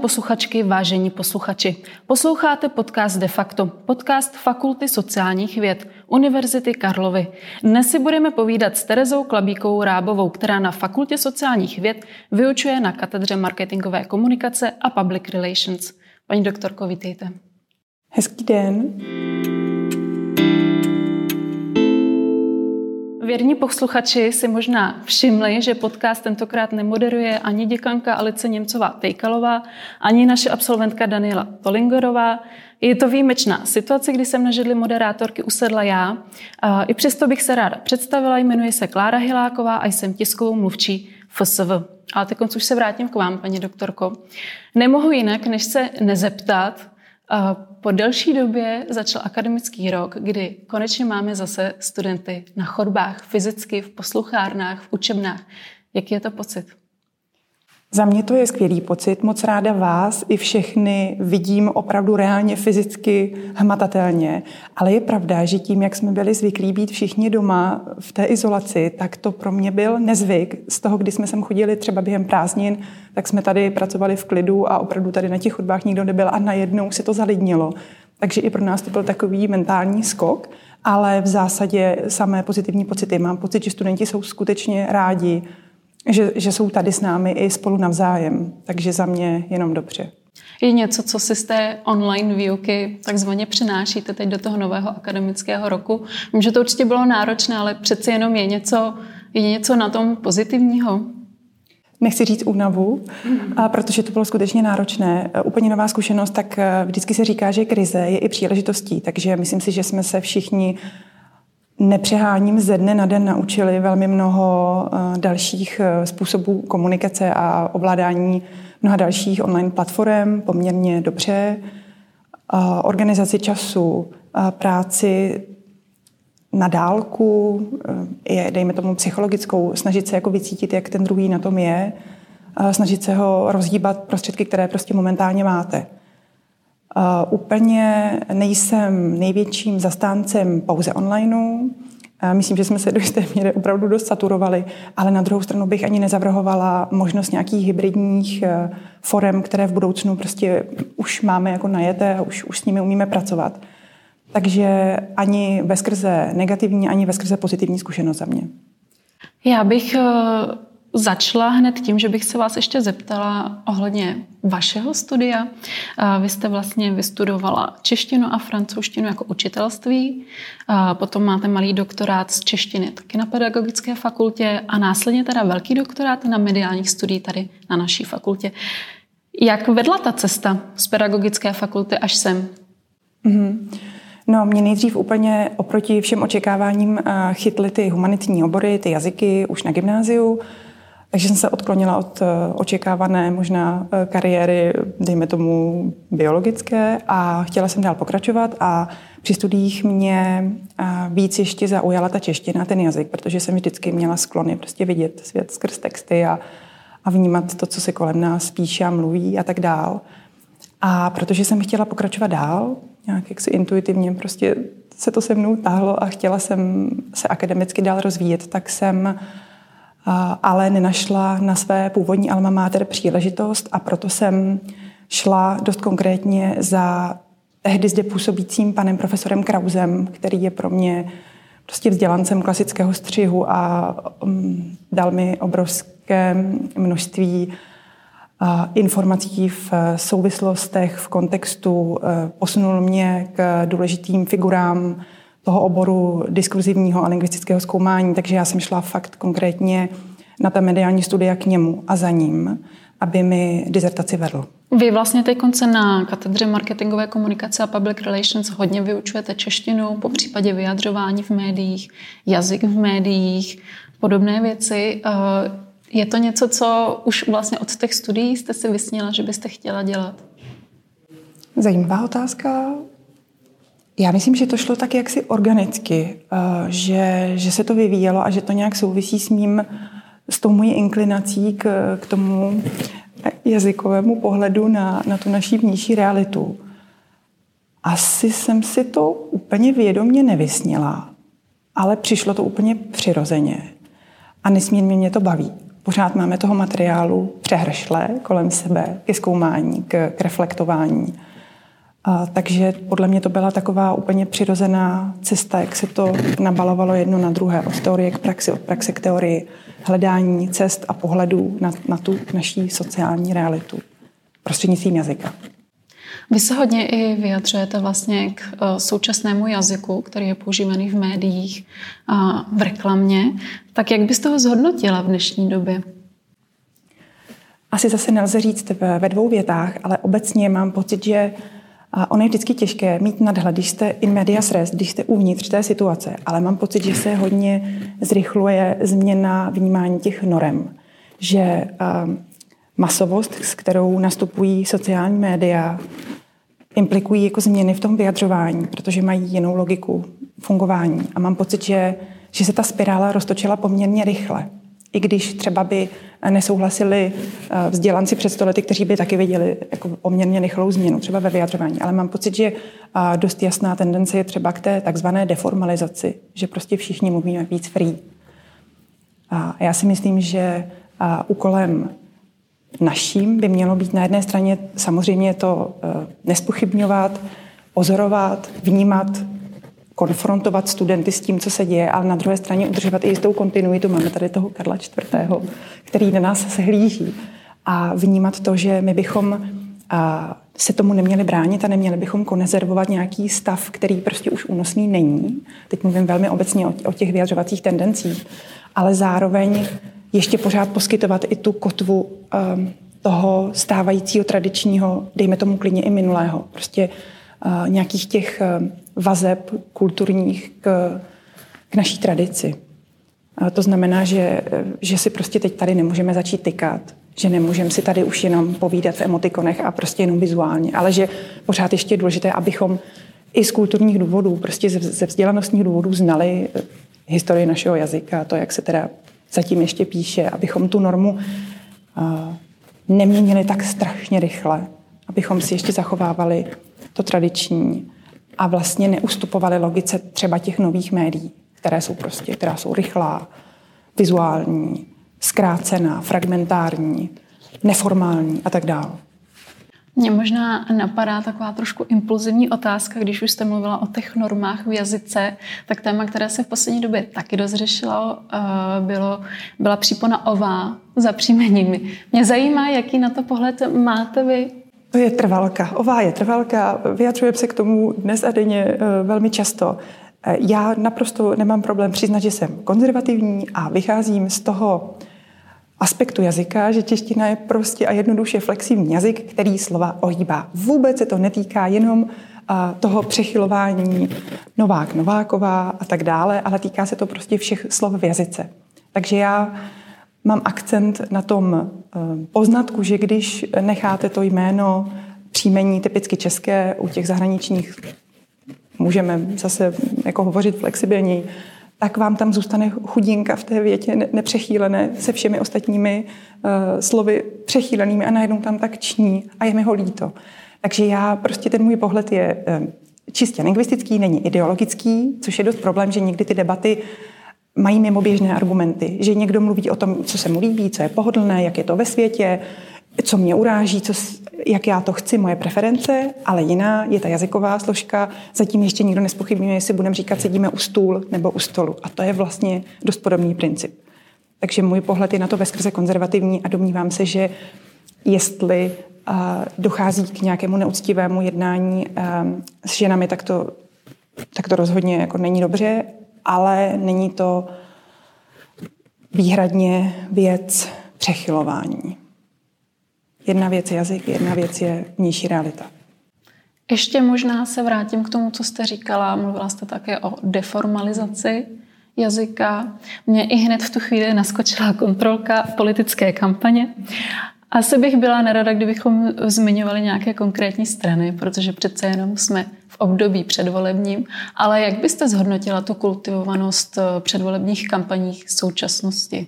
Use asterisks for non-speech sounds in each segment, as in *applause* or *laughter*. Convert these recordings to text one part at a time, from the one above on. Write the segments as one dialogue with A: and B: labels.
A: Posluchačky, vážení posluchači, posloucháte podcast De facto, podcast Fakulty sociálních věd Univerzity Karlovy. Dnes si budeme povídat s Terezou Klabíkovou Rábovou, která na Fakultě sociálních věd vyučuje na katedře marketingové komunikace a public relations. Paní doktorko, vítejte.
B: Hezký den.
A: Věrní posluchači si možná všimli, že podcast tentokrát nemoderuje ani děkanka Alice Němcová-Tejkalová, ani naše absolventka Daniela Tolingerová. Je to výjimečná situace, kdy jsem na židli moderátorky usedla já. I přesto bych se ráda představila, jmenuji se Klára Hiláková a jsem tiskovou mluvčí FSV. Ale teď už se vrátím k vám, paní doktorko. Nemohu jinak, než se nezeptat, po delší době začal akademický rok, kdy konečně máme zase studenty na chodbách, fyzicky, v posluchárnách, v učebnách. Jaký je to pocit?
B: Za mě to je skvělý pocit. Moc ráda vás i všechny vidím opravdu reálně, fyzicky, hmatatelně. Ale je pravda, že tím, jak jsme byli zvyklí být všichni doma v té izolaci, tak to pro mě byl nezvyk. Z toho, kdy jsme sem chodili třeba během prázdnin, tak jsme tady pracovali v klidu a opravdu tady na těch chodbách nikdo nebyl a najednou se to zalidnilo. Takže i pro nás to byl takový mentální skok, ale v zásadě samé pozitivní pocity. Mám pocit, že studenti jsou skutečně rádi, že, že jsou tady s námi i spolu navzájem. Takže za mě jenom dobře.
A: Je něco, co si z té online výuky takzvaně přinášíte teď do toho nového akademického roku? Vím, že to určitě bylo náročné, ale přeci jenom je něco, je něco na tom pozitivního?
B: Nechci říct únavu, a protože to bylo skutečně náročné. Úplně nová zkušenost, tak eh, vždycky se říká, že krize je i příležitostí, takže myslím si, že jsme se všichni nepřeháním ze dne na den naučili velmi mnoho eh, dalších eh, způsobů komunikace a ovládání mnoha dalších online platform poměrně dobře. Organizaci času, práci na dálku, eh, je, dejme tomu psychologickou, snažit se jako vycítit, jak ten druhý na tom je, snažit se ho rozhýbat prostředky, které prostě momentálně máte. Uh, úplně nejsem největším zastáncem pouze onlineu. Uh, myslím, že jsme se *laughs* do jisté míry opravdu dost saturovali, ale na druhou stranu bych ani nezavrhovala možnost nějakých hybridních uh, forem, které v budoucnu prostě už máme jako najeté a už, už s nimi umíme pracovat. Takže ani veskrze negativní, ani veskrze pozitivní zkušenost za mě.
A: Já bych začala hned tím, že bych se vás ještě zeptala ohledně vašeho studia. Vy jste vlastně vystudovala češtinu a francouzštinu jako učitelství, potom máte malý doktorát z češtiny taky na pedagogické fakultě a následně teda velký doktorát na mediálních studiích tady na naší fakultě. Jak vedla ta cesta z pedagogické fakulty až sem?
B: Mm-hmm. No, mě nejdřív úplně oproti všem očekáváním chytly ty humanitní obory, ty jazyky už na gymnáziu. Takže jsem se odklonila od eh, očekávané možná eh, kariéry, dejme tomu biologické a chtěla jsem dál pokračovat a při studiích mě eh, víc ještě zaujala ta čeština, ten jazyk, protože jsem vždycky měla sklony prostě vidět svět skrz texty a, a vnímat to, co se kolem nás píše a mluví a tak dál. A protože jsem chtěla pokračovat dál, nějak jak si intuitivně prostě se to se mnou táhlo a chtěla jsem se akademicky dál rozvíjet, tak jsem ale nenašla na své původní alma mater příležitost a proto jsem šla dost konkrétně za tehdy zde působícím panem profesorem Krauzem, který je pro mě prostě vzdělancem klasického střihu a um, dal mi obrovské množství informací v souvislostech, v kontextu, uh, posunul mě k důležitým figurám toho oboru diskurzivního a lingvistického zkoumání, takže já jsem šla fakt konkrétně na ta mediální studia k němu a za ním, aby mi dizertaci vedl.
A: Vy vlastně teď konce na katedře marketingové komunikace a public relations hodně vyučujete češtinu, po případě vyjadřování v médiích, jazyk v médiích, podobné věci. Eh, je to něco, co už vlastně od těch studií jste si vysněla, že byste chtěla dělat?
B: Zajímavá otázka. Já myslím, že to šlo tak jaksi organicky, eh, že, že se to vyvíjelo a že to nějak souvisí s mým, s tou mojí inklinací k, k tomu jazykovému pohledu na, na tu naší vnější realitu. Asi jsem si to úplně vědomě nevysnila, ale přišlo to úplně přirozeně. A nesmírně mě to baví. Pořád máme toho materiálu přehršle kolem sebe ke zkoumání, k, k reflektování. A, takže podle mě to byla taková úplně přirozená cesta, jak se to nabalovalo jedno na druhé, od teorie k praxi, od praxe k teorii, hledání cest a pohledů na, na tu naší sociální realitu prostřednictvím jazyka.
A: Vy se hodně i vyjadřujete vlastně k eh, současnému jazyku, který je používaný v médiích a v reklamě. Tak jak byste ho zhodnotila v dnešní době?
B: Asi zase nelze říct ve dvou větách, ale obecně mám pocit, že ono je vždycky těžké mít nadhled, když jste in medias res, když jste uvnitř té situace, ale mám pocit, že se hodně zrychluje změna vnímání těch norem. Že masovost, s kterou nastupují sociální média, implikují jako změny v tom vyjadřování, protože mají jinou logiku fungování. A mám pocit, že, že se ta spirála roztočila poměrně rychle. I když třeba by nesouhlasili eh, vzdělanci před stolety, kteří by taky viděli jako poměrně rychlou změnu, třeba ve vyjadřování. Ale mám pocit, že eh, dost jasná tendence je třeba k té takzvané deformalizaci, že prostě všichni mluvíme víc free. A já si myslím, že eh, úkolem naším by mělo být na jedné straně samozřejmě to nespochybňovat, pozorovat, vnímat, konfrontovat studenty s tím, co se děje, ale na druhé straně udržovat i jistou kontinuitu. Máme tady toho Karla IV., který na nás se hlíží. A vnímat to, že my bychom se tomu neměli bránit a neměli bychom konezervovat nějaký stav, který prostě už únosný není. Teď mluvím velmi obecně o těch vyjadřovacích tendencích, ale zároveň ještě pořád poskytovat i tu kotvu toho stávajícího tradičního, dejme tomu klidně i minulého, prostě nějakých těch uh, vazeb kulturních k, k naší tradici. To znamená, že, že si prostě teď tady nemůžeme začít tykat, že nemůžeme si tady už jenom povídat v emotikonech a prostě jenom vizuálně, ale že pořád ještě je důležité, abychom i z kulturních důvodů, prostě ze vzdělanostních důvodů znali historii našeho jazyka, to, jak se teda zatím ještě píše, abychom tu normu neměnili tak strašně rychle, abychom si ještě zachovávali to tradiční a vlastně neustupovali logice třeba těch nových médií, které jsou prostě, která jsou rychlá, vizuální, zkrácená, fragmentární, neformální a tak dále.
A: Mě možná napadá taková trošku impulzivní otázka, když už jste mluvila o těch normách v jazyce, tak téma, které se v poslední době taky dozřešilo, eh, bylo, byla přípona ová za příjmeními. Mě zajímá, jaký na to pohled máte vy.
B: To je trvalka. Ová je trvalka. Vyjadřujeme se k tomu dnes a denně eh, velmi často. Eh, já naprosto nemám problém přiznat, že jsem konzervativní a vycházím z toho, aspektu jazyka, že čeština je prostě a jednoduše flexivní jazyk, který slova ohýbá. Vůbec se to netýká jenom toho přechylování Novák, Nováková a tak dále, ale týká se to prostě všech slov v jazyce. Takže já mám akcent na tom e, poznatku, že když necháte to jméno příjmení typicky české u těch zahraničních, můžeme zase jako hovořit flexibilněji, tak vám tam zůstane chudinka v té větě nepřechýlené se všemi ostatními uh, slovy přechýlenými a najednou tam tak ční a je mi ho líto. Takže já prostě ten můj pohled je uh, čistě lingvistický, není ideologický, což je dost problém, že někdy ty debaty mají mimoběžné argumenty, že někdo mluví o tom, co se mu líbí, co je pohodlné, jak je to ve světě, co mě uráží, co, jak já to chci, moje preference, ale jiná je ta jazyková složka. Zatím ještě nikdo nespochybňuje, jestli budeme říkat, sedíme u stůl nebo u stolu. A to je vlastně dost podobný princip. Takže můj pohled je na to veskrze konzervativní a domnívám se, že jestli dochází k nějakému neúctivému jednání s ženami, tak to, tak to rozhodně jako není dobře, ale není to výhradně věc přechylování. Jedna věc je jazyk, jedna věc je vnější realita.
A: Ještě možná se vrátím k tomu, co jste říkala. Mluvila jste také o deformalizaci jazyka. Mně i hned v tu chvíli naskočila kontrolka politické kampaně. Asi bych byla nerada, kdybychom zmiňovali nějaké konkrétní strany, protože přece jenom jsme období předvolebním. Ale jak byste zhodnotila tu kultivovanost předvolebních kampaních v současnosti?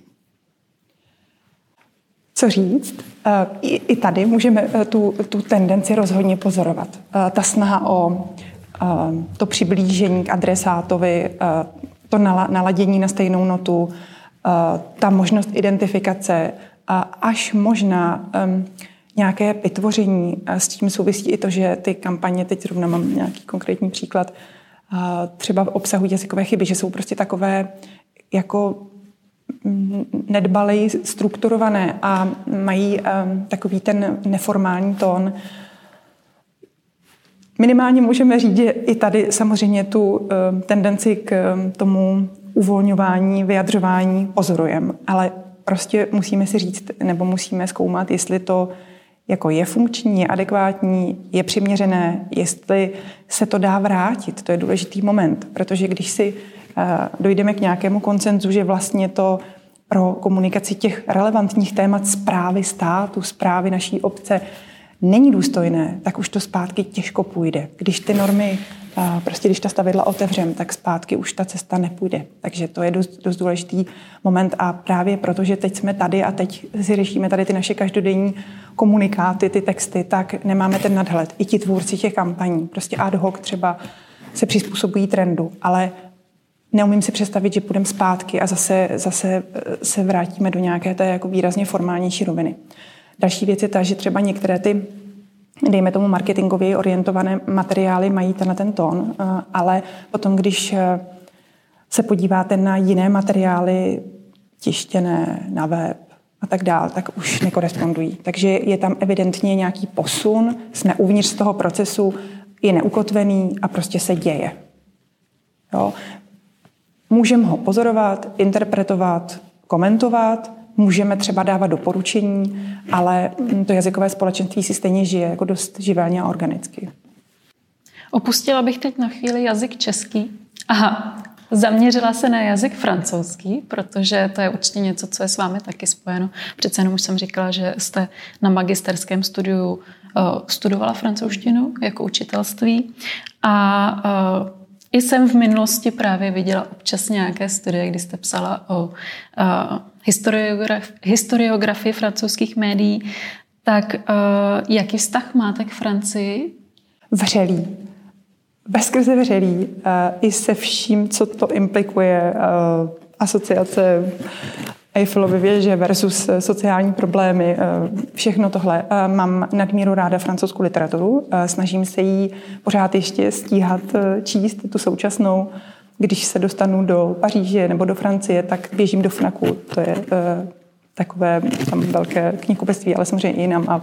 B: co říct. Eh, I, i tady můžeme eh, tu, tu tendenci rozhodně pozorovat. Eh, ta snaha o to přiblížení k adresátovi, to naladění na stejnou notu, ta možnost identifikace až možná nějaké vytvoření. S tím souvisí i to, že ty kampaně, teď zrovna mám nějaký konkrétní příklad, třeba obsahují jazykové chyby, že jsou prostě takové jako mm, nedbalej strukturované a mají takový ten neformální tón. Minimálně můžeme říct, že i tady samozřejmě tu tendenci k tomu uvolňování, vyjadřování pozorujeme, ale prostě musíme si říct, nebo musíme zkoumat, jestli to jako je funkční, je adekvátní, je přiměřené, jestli se to dá vrátit. To je důležitý moment, protože když si uh, dojdeme k nějakému koncenzu, že vlastně to pro komunikaci těch relevantních témat zprávy státu, zprávy naší obce není důstojné, tak už to zpátky těžko půjde. Když ty normy, prostě když ta stavidla otevřem, tak zpátky už ta cesta nepůjde. Takže to je dost, dost důležitý moment a právě protože teď jsme tady a teď si řešíme tady ty naše každodenní komunikáty, ty texty, tak nemáme ten nadhled. I ti tvůrci těch kampaní, prostě ad hoc třeba se přizpůsobují trendu, ale neumím si představit, že půjdeme zpátky a zase, zase e, se vrátíme do nějaké té jako výrazně formálnější roviny. Další věc je ta, že třeba některé ty dejme tomu marketingově orientované materiály mají tenhle ten tón, eh, ale potom, když eh, se podíváte na jiné materiály tištěné na web a tak dále, tak už nekorespondují. Takže je tam evidentně nějaký posun, jsme uvnitř z toho procesu, je neukotvený a prostě se děje. Jo. Můžeme ho pozorovat, interpretovat, komentovat, můžeme třeba dávat doporučení, ale to jazykové společenství si stejně žije jako dost živelně a organicky.
A: Opustila bych teď na chvíli jazyk český. Aha, Zaměřila se na jazyk francouzský, protože to je určitě něco, co je s vámi taky spojeno. Přece jenom už jsem říkala, že jste na magisterském studiu uh, studovala francouzštinu jako učitelství a uh, i jsem v minulosti právě viděla občas nějaké studie, kdy jste psala o uh, historiograf, historiografii francouzských médií. Tak uh, jaký vztah máte k Francii?
B: Vřelý. Bezkrze vřelý. Uh, I se vším, co to implikuje. Uh, asociace Eiffelovy věže versus sociální problémy, všechno tohle. Mám nadmíru ráda francouzskou literaturu, snažím se jí pořád ještě stíhat číst, tu současnou. Když se dostanu do Paříže nebo do Francie, tak běžím do FNAKu. To je takové tam velké knihkupectví, ale samozřejmě i jinam. A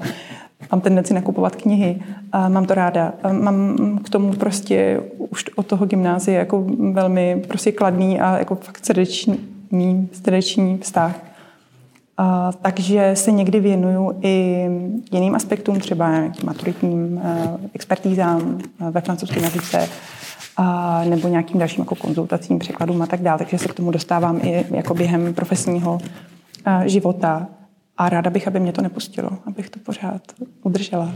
B: mám tendenci nakupovat knihy. A mám to ráda. A mám k tomu prostě už od toho gymnázie jako velmi prostě kladný a jako fakt srdeční, srdeční vztah. A, takže se někdy věnuju i jiným aspektům, třeba nějakým maturitním uh, expertízám ve francouzském jazyce, a, nebo nějakým dalším jako konzultacím, překladům a tak dále. Takže se k tomu dostávám i jako během profesního a, života. A ráda bych, aby mě to nepustilo, abych to pořád udržela.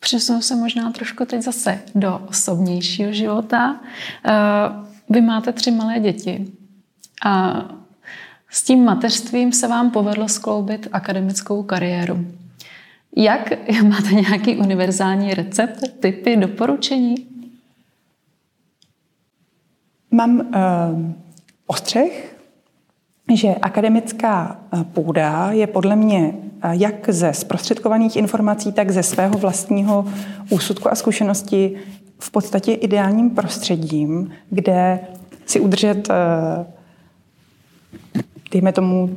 A: Přesunu se možná trošku teď zase do osobnějšího života. Vy máte tři malé děti a s tím mateřstvím se vám povedlo skloubit akademickou kariéru. Jak *laughs* máte nějaký univerzální recept, typy, doporučení?
B: Mám uh, ostřeh, že akademická eh, půda je podle mě eh, jak ze zprostředkovaných informací, tak ze svého vlastního úsudku a zkušenosti v podstatě ideálním prostředím, kde si udržet, dejme tomu,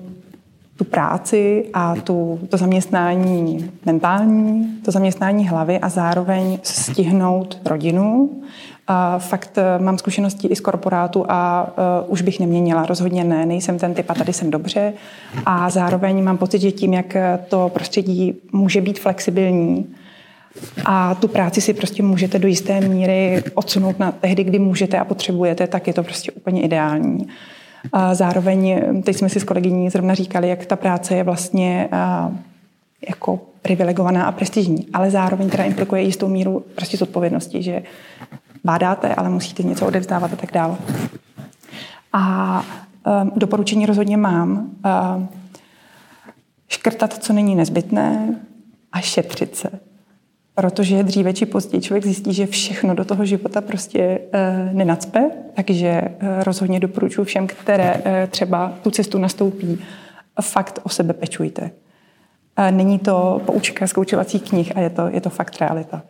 B: tu práci a tu, to zaměstnání mentální, to zaměstnání hlavy a zároveň stihnout rodinu a fakt eh, mám zkušenosti i z korporátu a uh, už bych neměnila, rozhodně ne, nejsem ten typ a tady jsem dobře. A zároveň mám pocit, že tím, jak to prostředí může být flexibilní, a tu práci si prostě můžete do jisté míry odsunout na tehdy, kdy můžete a potřebujete, tak je to prostě úplně ideální. A zároveň, teď jsme si s kolegyní zrovna říkali, jak ta práce je vlastně uh, jako privilegovaná a prestižní, ale zároveň teda implikuje jistou míru prostě zodpovědnosti, že bádáte, ale musíte něco odevzdávat a tak dále. A um, doporučení rozhodně mám. Um, škrtat, co není nezbytné a šetřit se. Protože dříve či později člověk zjistí, že všechno do toho života prostě e, nenacpe, takže e, rozhodně doporučuji všem, které e, třeba tu cestu nastoupí, fakt o sebe pečujte. E, není to poučka z koučovacích knih a je to, je to fakt realita.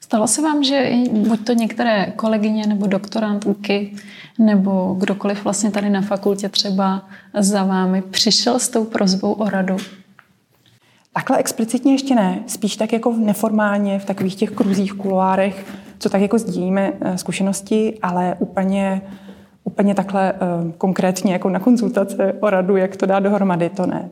A: Stalo se vám, že buď to některé kolegyně nebo doktorantky nebo kdokoliv vlastně tady na fakultě třeba za vámi přišel s tou prozbou o radu?
B: Takhle explicitně ještě ne, spíš tak jako neformálně v takových těch kruzích, kuloárech, co tak jako sdílíme eh, zkušenosti, ale úplně, úplně takhle eh, konkrétně jako na konzultace o radu, jak to dá dohromady, to ne.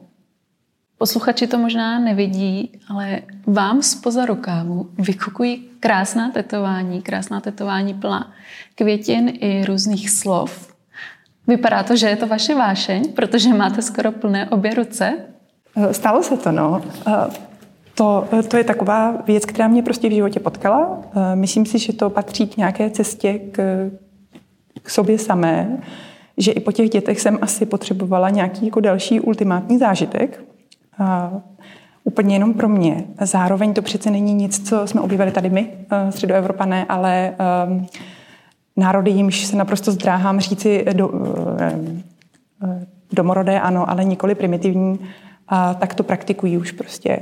A: Posluchači to možná nevidí, ale vám spoza rukávu vykukují krásná tetování, krásná tetování plná květin i různých slov. Vypadá to, že je to vaše vášeň, protože máte skoro plné obě ruce.
B: Eh, stalo se to, no. Eh, to, to je taková věc, která mě prostě v životě potkala. Eh, myslím si, že to patří k nějaké cestě k, k sobě samé, že i po těch dětech jsem asi potřebovala nějaký jako další ultimátní zážitek. Úplně jenom pro mě. Zároveň to přece není nic, co jsme objevili tady my, středoevropané, ale národy, jimž se naprosto zdráhám říci do, domorodé, ano, ale nikoli primitivní, a tak to praktikují už prostě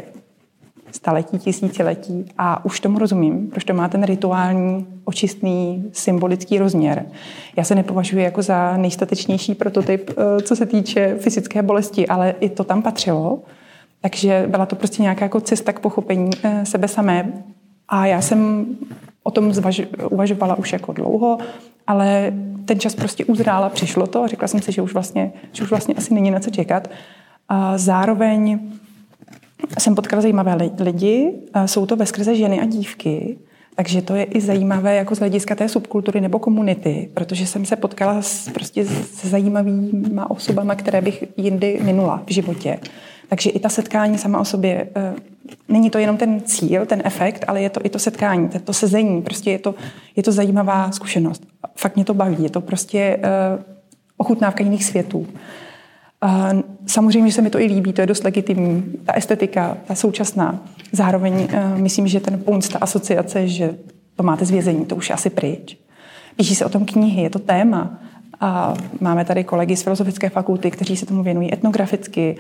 B: staletí, tisíciletí a už tomu rozumím, proč to má ten rituální, očistný, symbolický rozměr. Já se nepovažuji jako za nejstatečnější prototyp, eh, co se týče fyzické bolesti, ale i to tam patřilo. Takže byla to prostě nějaká jako cesta k pochopení eh, sebe samé. A já jsem o tom zvaž, uvažovala už jako dlouho, ale ten čas prostě uzrál a přišlo to a řekla jsem si, že už vlastně, že už vlastně asi není na co čekat. A zároveň jsem potkala zajímavé lidi, jsou to veskrze ženy a dívky, takže to je i zajímavé jako z hlediska té subkultury nebo komunity, protože jsem se potkala s, prostě s zajímavýma osobama, které bych jindy minula v životě. Takže i ta setkání sama o sobě, e, není to jenom ten cíl, ten efekt, ale je to i to setkání, to sezení, prostě je to, je to zajímavá zkušenost. Fakt mě to baví, je to prostě e, ochutnávka jiných světů. A samozřejmě, že se mi to i líbí, to je dost legitimní. Ta estetika, ta současná. Zároveň uh, myslím, že ten punc, ta asociace, že to máte z vězení, to už je asi pryč. Píší se o tom knihy, je to téma. A máme tady kolegy z Filozofické fakulty, kteří se tomu věnují etnograficky.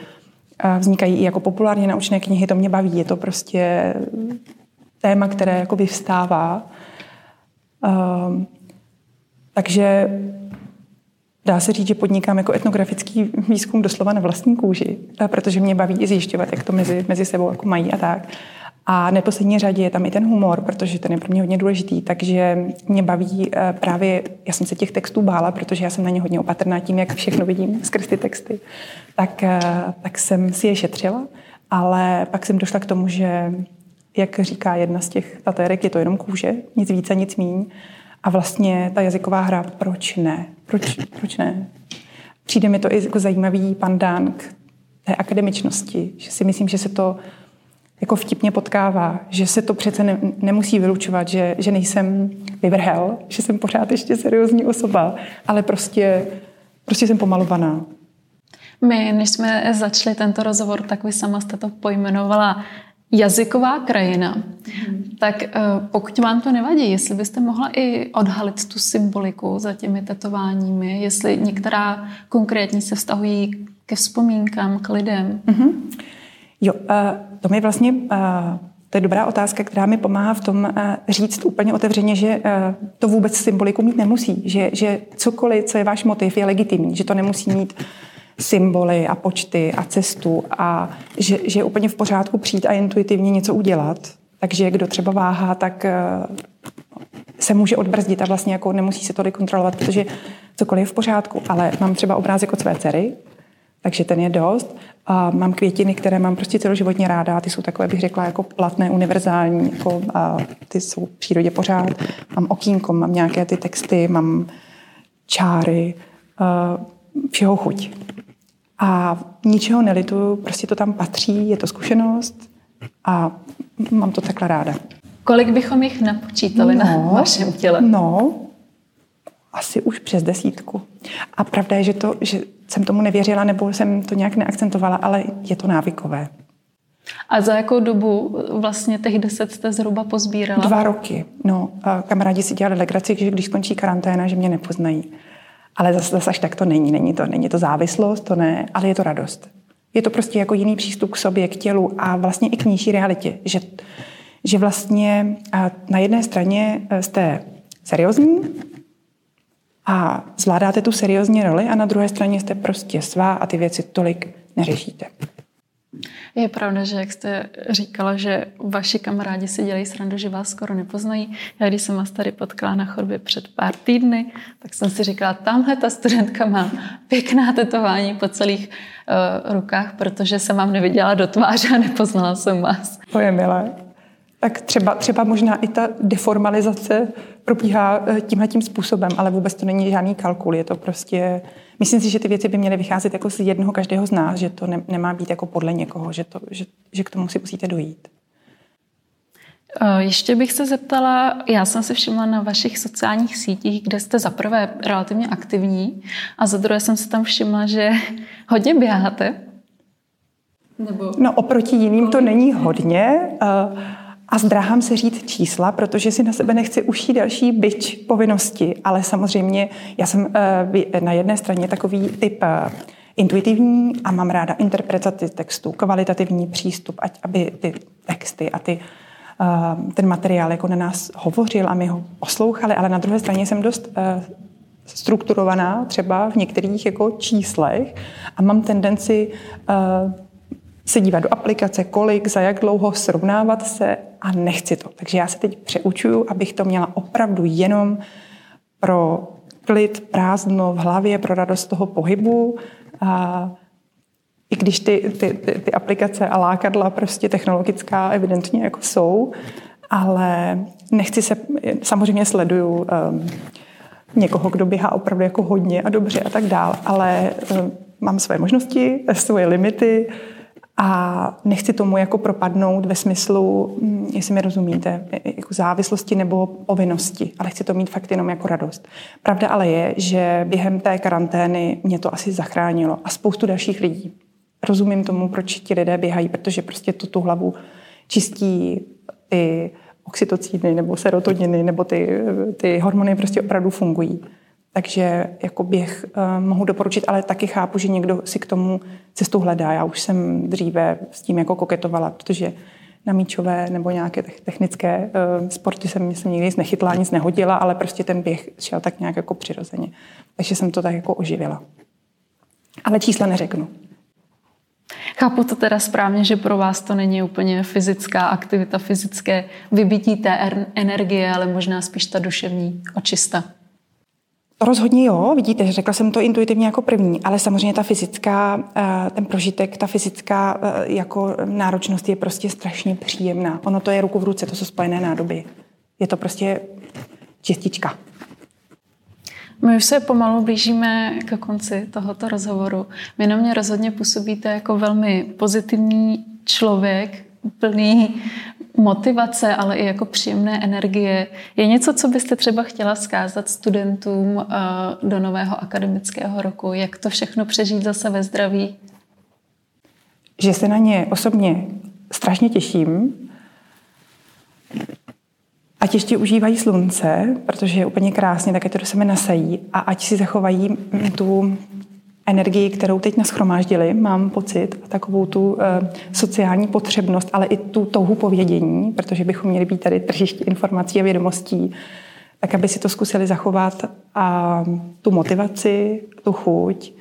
B: A vznikají i jako populárně naučné knihy, to mě baví. Je to prostě téma, které jako vyvstává. Uh, takže Dá se říct, že podnikám jako etnografický výzkum doslova na vlastní kůži, protože mě baví i zjišťovat, jak to mezi, mezi sebou jako mají a tak. A neposlední řadě je tam i ten humor, protože ten je pro mě hodně důležitý, takže mě baví eh, právě, já jsem se těch textů bála, protože já jsem na ně hodně opatrná tím, jak všechno vidím skrz ty texty, tak, eh, tak jsem si je šetřila, ale pak jsem došla k tomu, že jak říká jedna z těch tatérek, je to jenom kůže, nic více, nic míň. A vlastně ta jazyková hra, proč ne? Proč, proč ne? Přijde mi to i jako zajímavý pandán k té akademičnosti, že si myslím, že se to jako vtipně potkává, že se to přece ne, nemusí vylučovat, že, že nejsem vyvrhel, že jsem pořád ještě seriózní osoba, ale prostě, prostě jsem pomalovaná.
A: My, než jsme začali tento rozhovor, tak vy sama jste to pojmenovala jazyková krajina. Hmm. Tak eh, pokud vám to nevadí, jestli byste mohla i odhalit tu symboliku za těmi tetováními, jestli některá konkrétní se vztahují ke vzpomínkám, k lidem.
B: Mm-hmm. Jo, uh, to mi vlastně, uh, to je dobrá otázka, která mi pomáhá v tom říct úplně otevřeně, že to vůbec symboliku mít nemusí, že, že cokoliv, co je váš motiv, je legitimní, že to nemusí mít symboly a počty a cestu a že, že je úplně v pořádku přijít a intuitivně něco udělat. Takže kdo třeba váhá, tak eh, se může odbrzdit a vlastně jako nemusí se tolik kontrolovat, protože cokoliv je v pořádku. Ale mám třeba obrázek od své dcery, takže ten je dost. A mám květiny, které mám prostě celoživotně ráda. Ty jsou takové, bych řekla, jako platné, univerzální. Jako, a ty jsou v přírodě pořád. Mám okýnko, mám nějaké ty texty, mám čáry, uh, všeho chuť. A ničeho nelituju, prostě to tam patří, je to zkušenost a mám to takhle ráda.
A: Kolik bychom jich napočítali no, na vašem těle?
B: No, asi už přes desítku. A pravda je, že, to, že jsem tomu nevěřila nebo jsem to nějak neakcentovala, ale je to návykové.
A: A za jakou dobu vlastně těch deset jste zhruba pozbírala?
B: Dva roky. No, a kamarádi si dělali legraci, že když skončí karanténa, že mě nepoznají. Ale zase, zase až tak to není. Není to, není to závislost, to ne, ale je to radost. Je to prostě jako jiný přístup k sobě, k tělu a vlastně i k nižší realitě. Že, že vlastně na jedné straně e, jste seriózní a zvládáte tu seriózní roli a na druhé straně jste prostě svá a ty věci tolik neřešíte.
A: Je pravda, že jak jste říkala, že vaši kamarádi si dělají srandu, že vás skoro nepoznají. Já když jsem vás tady potkala na chodbě před pár týdny, tak jsem si říkala, tamhle ta studentka má pěkná tetování po celých uh, rukách, protože jsem vám neviděla do tváře a nepoznala jsem vás.
B: To je milé. Tak třeba, třeba možná i ta deformalizace probíhá eh, tímhle tím způsobem, ale vůbec to není žádný kalkul, je to prostě Myslím si, že ty věci by měly vycházet jako z jednoho každého z nás, že to ne, nemá být jako podle někoho, že, to, že, že k tomu si musíte dojít.
A: Eh, ještě bych se zeptala, já jsem se všimla na vašich sociálních sítích, kde jste za prvé relativně aktivní a za druhé jsem se tam všimla, že *laughs* hodně běháte.
B: Nebo... No oproti jiným to není hodně. Uh, a zdráhám se říct čísla, protože si na sebe nechci ušít další byč povinnosti, ale samozřejmě já jsem eh, na jedné straně takový typ eh, intuitivní a mám ráda interpretaci textu, kvalitativní přístup, ať aby ty texty a ty, eh, ten materiál jako na nás hovořil a my ho poslouchali, ale na druhé straně jsem dost strukturovaná třeba v některých jako číslech a mám tendenci se dívat do aplikace, kolik, za jak dlouho, srovnávat se a nechci to. Takže já se teď přeučuju, abych to měla opravdu jenom pro klid, prázdno v hlavě, pro radost toho pohybu. A I když ty, ty, ty, ty aplikace a lákadla prostě technologická evidentně jako jsou, ale nechci se, samozřejmě sleduju um, někoho, kdo běhá opravdu jako hodně a dobře a tak dál, ale um, mám své možnosti, svoje limity, a nechci tomu jako propadnout ve smyslu, hm, jestli mi rozumíte, jako závislosti nebo povinnosti, ale chci to mít fakt jenom jako radost. Pravda ale je, že během té karantény mě to asi zachránilo a spoustu dalších lidí. Rozumím tomu, proč ti lidé běhají, protože prostě to tu hlavu čistí ty oxytocíny nebo serotoniny nebo ty, ty hormony prostě opravdu fungují. Takže jako běh uh, mohu doporučit, ale taky chápu, že někdo si k tomu cestu hledá. Já už jsem dříve s tím jako koketovala, protože na míčové nebo nějaké technické uh, sporty jsem, jsem nikdy nic nechytla, nic nehodila, ale prostě ten běh šel tak nějak jako přirozeně. Takže jsem to tak jako oživila. Ale čísla neřeknu.
A: Chápu to teda správně, že pro vás to není úplně fyzická aktivita, fyzické vybití té energie, ale možná spíš ta duševní očista.
B: Rozhodně jo, vidíte, řekla jsem to intuitivně jako první, ale samozřejmě ta fyzická, eh, ten prožitek, ta fyzická eh, jako náročnost je prostě strašně příjemná. Ono to je ruku v ruce, to jsou spojené nádoby. Je to prostě čistička.
A: My už se pomalu blížíme ke konci tohoto rozhovoru. Vy na mě rozhodně působíte jako velmi pozitivní člověk, plný motivace, ale i jako příjemné energie. Je něco, co byste třeba chtěla zkázat studentům eh, do nového akademického roku? Jak to všechno přežít zase ve zdraví?
B: Že se na ně osobně strašně těším. Ať ještě užívají slunce, protože je úplně krásně, také to do sebe nasají a ať si zachovají tu energii, kterou teď naschromáždili, mám pocit, a takovou tu uh, sociální potřebnost, ale i tu touhu povědění, protože bychom měli být tady tržiště informací a vědomostí, tak aby si to zkusili zachovat a tu motivaci, tu chuť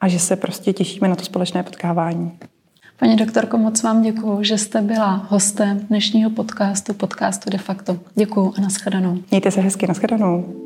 B: a že se prostě těšíme na to společné potkávání.
A: Paní doktorko, moc vám děkuji, že jste byla hostem dnešního podcastu, podcastu De facto. Děkuji a nashledanou.
B: Mějte se hezky, nashledanou.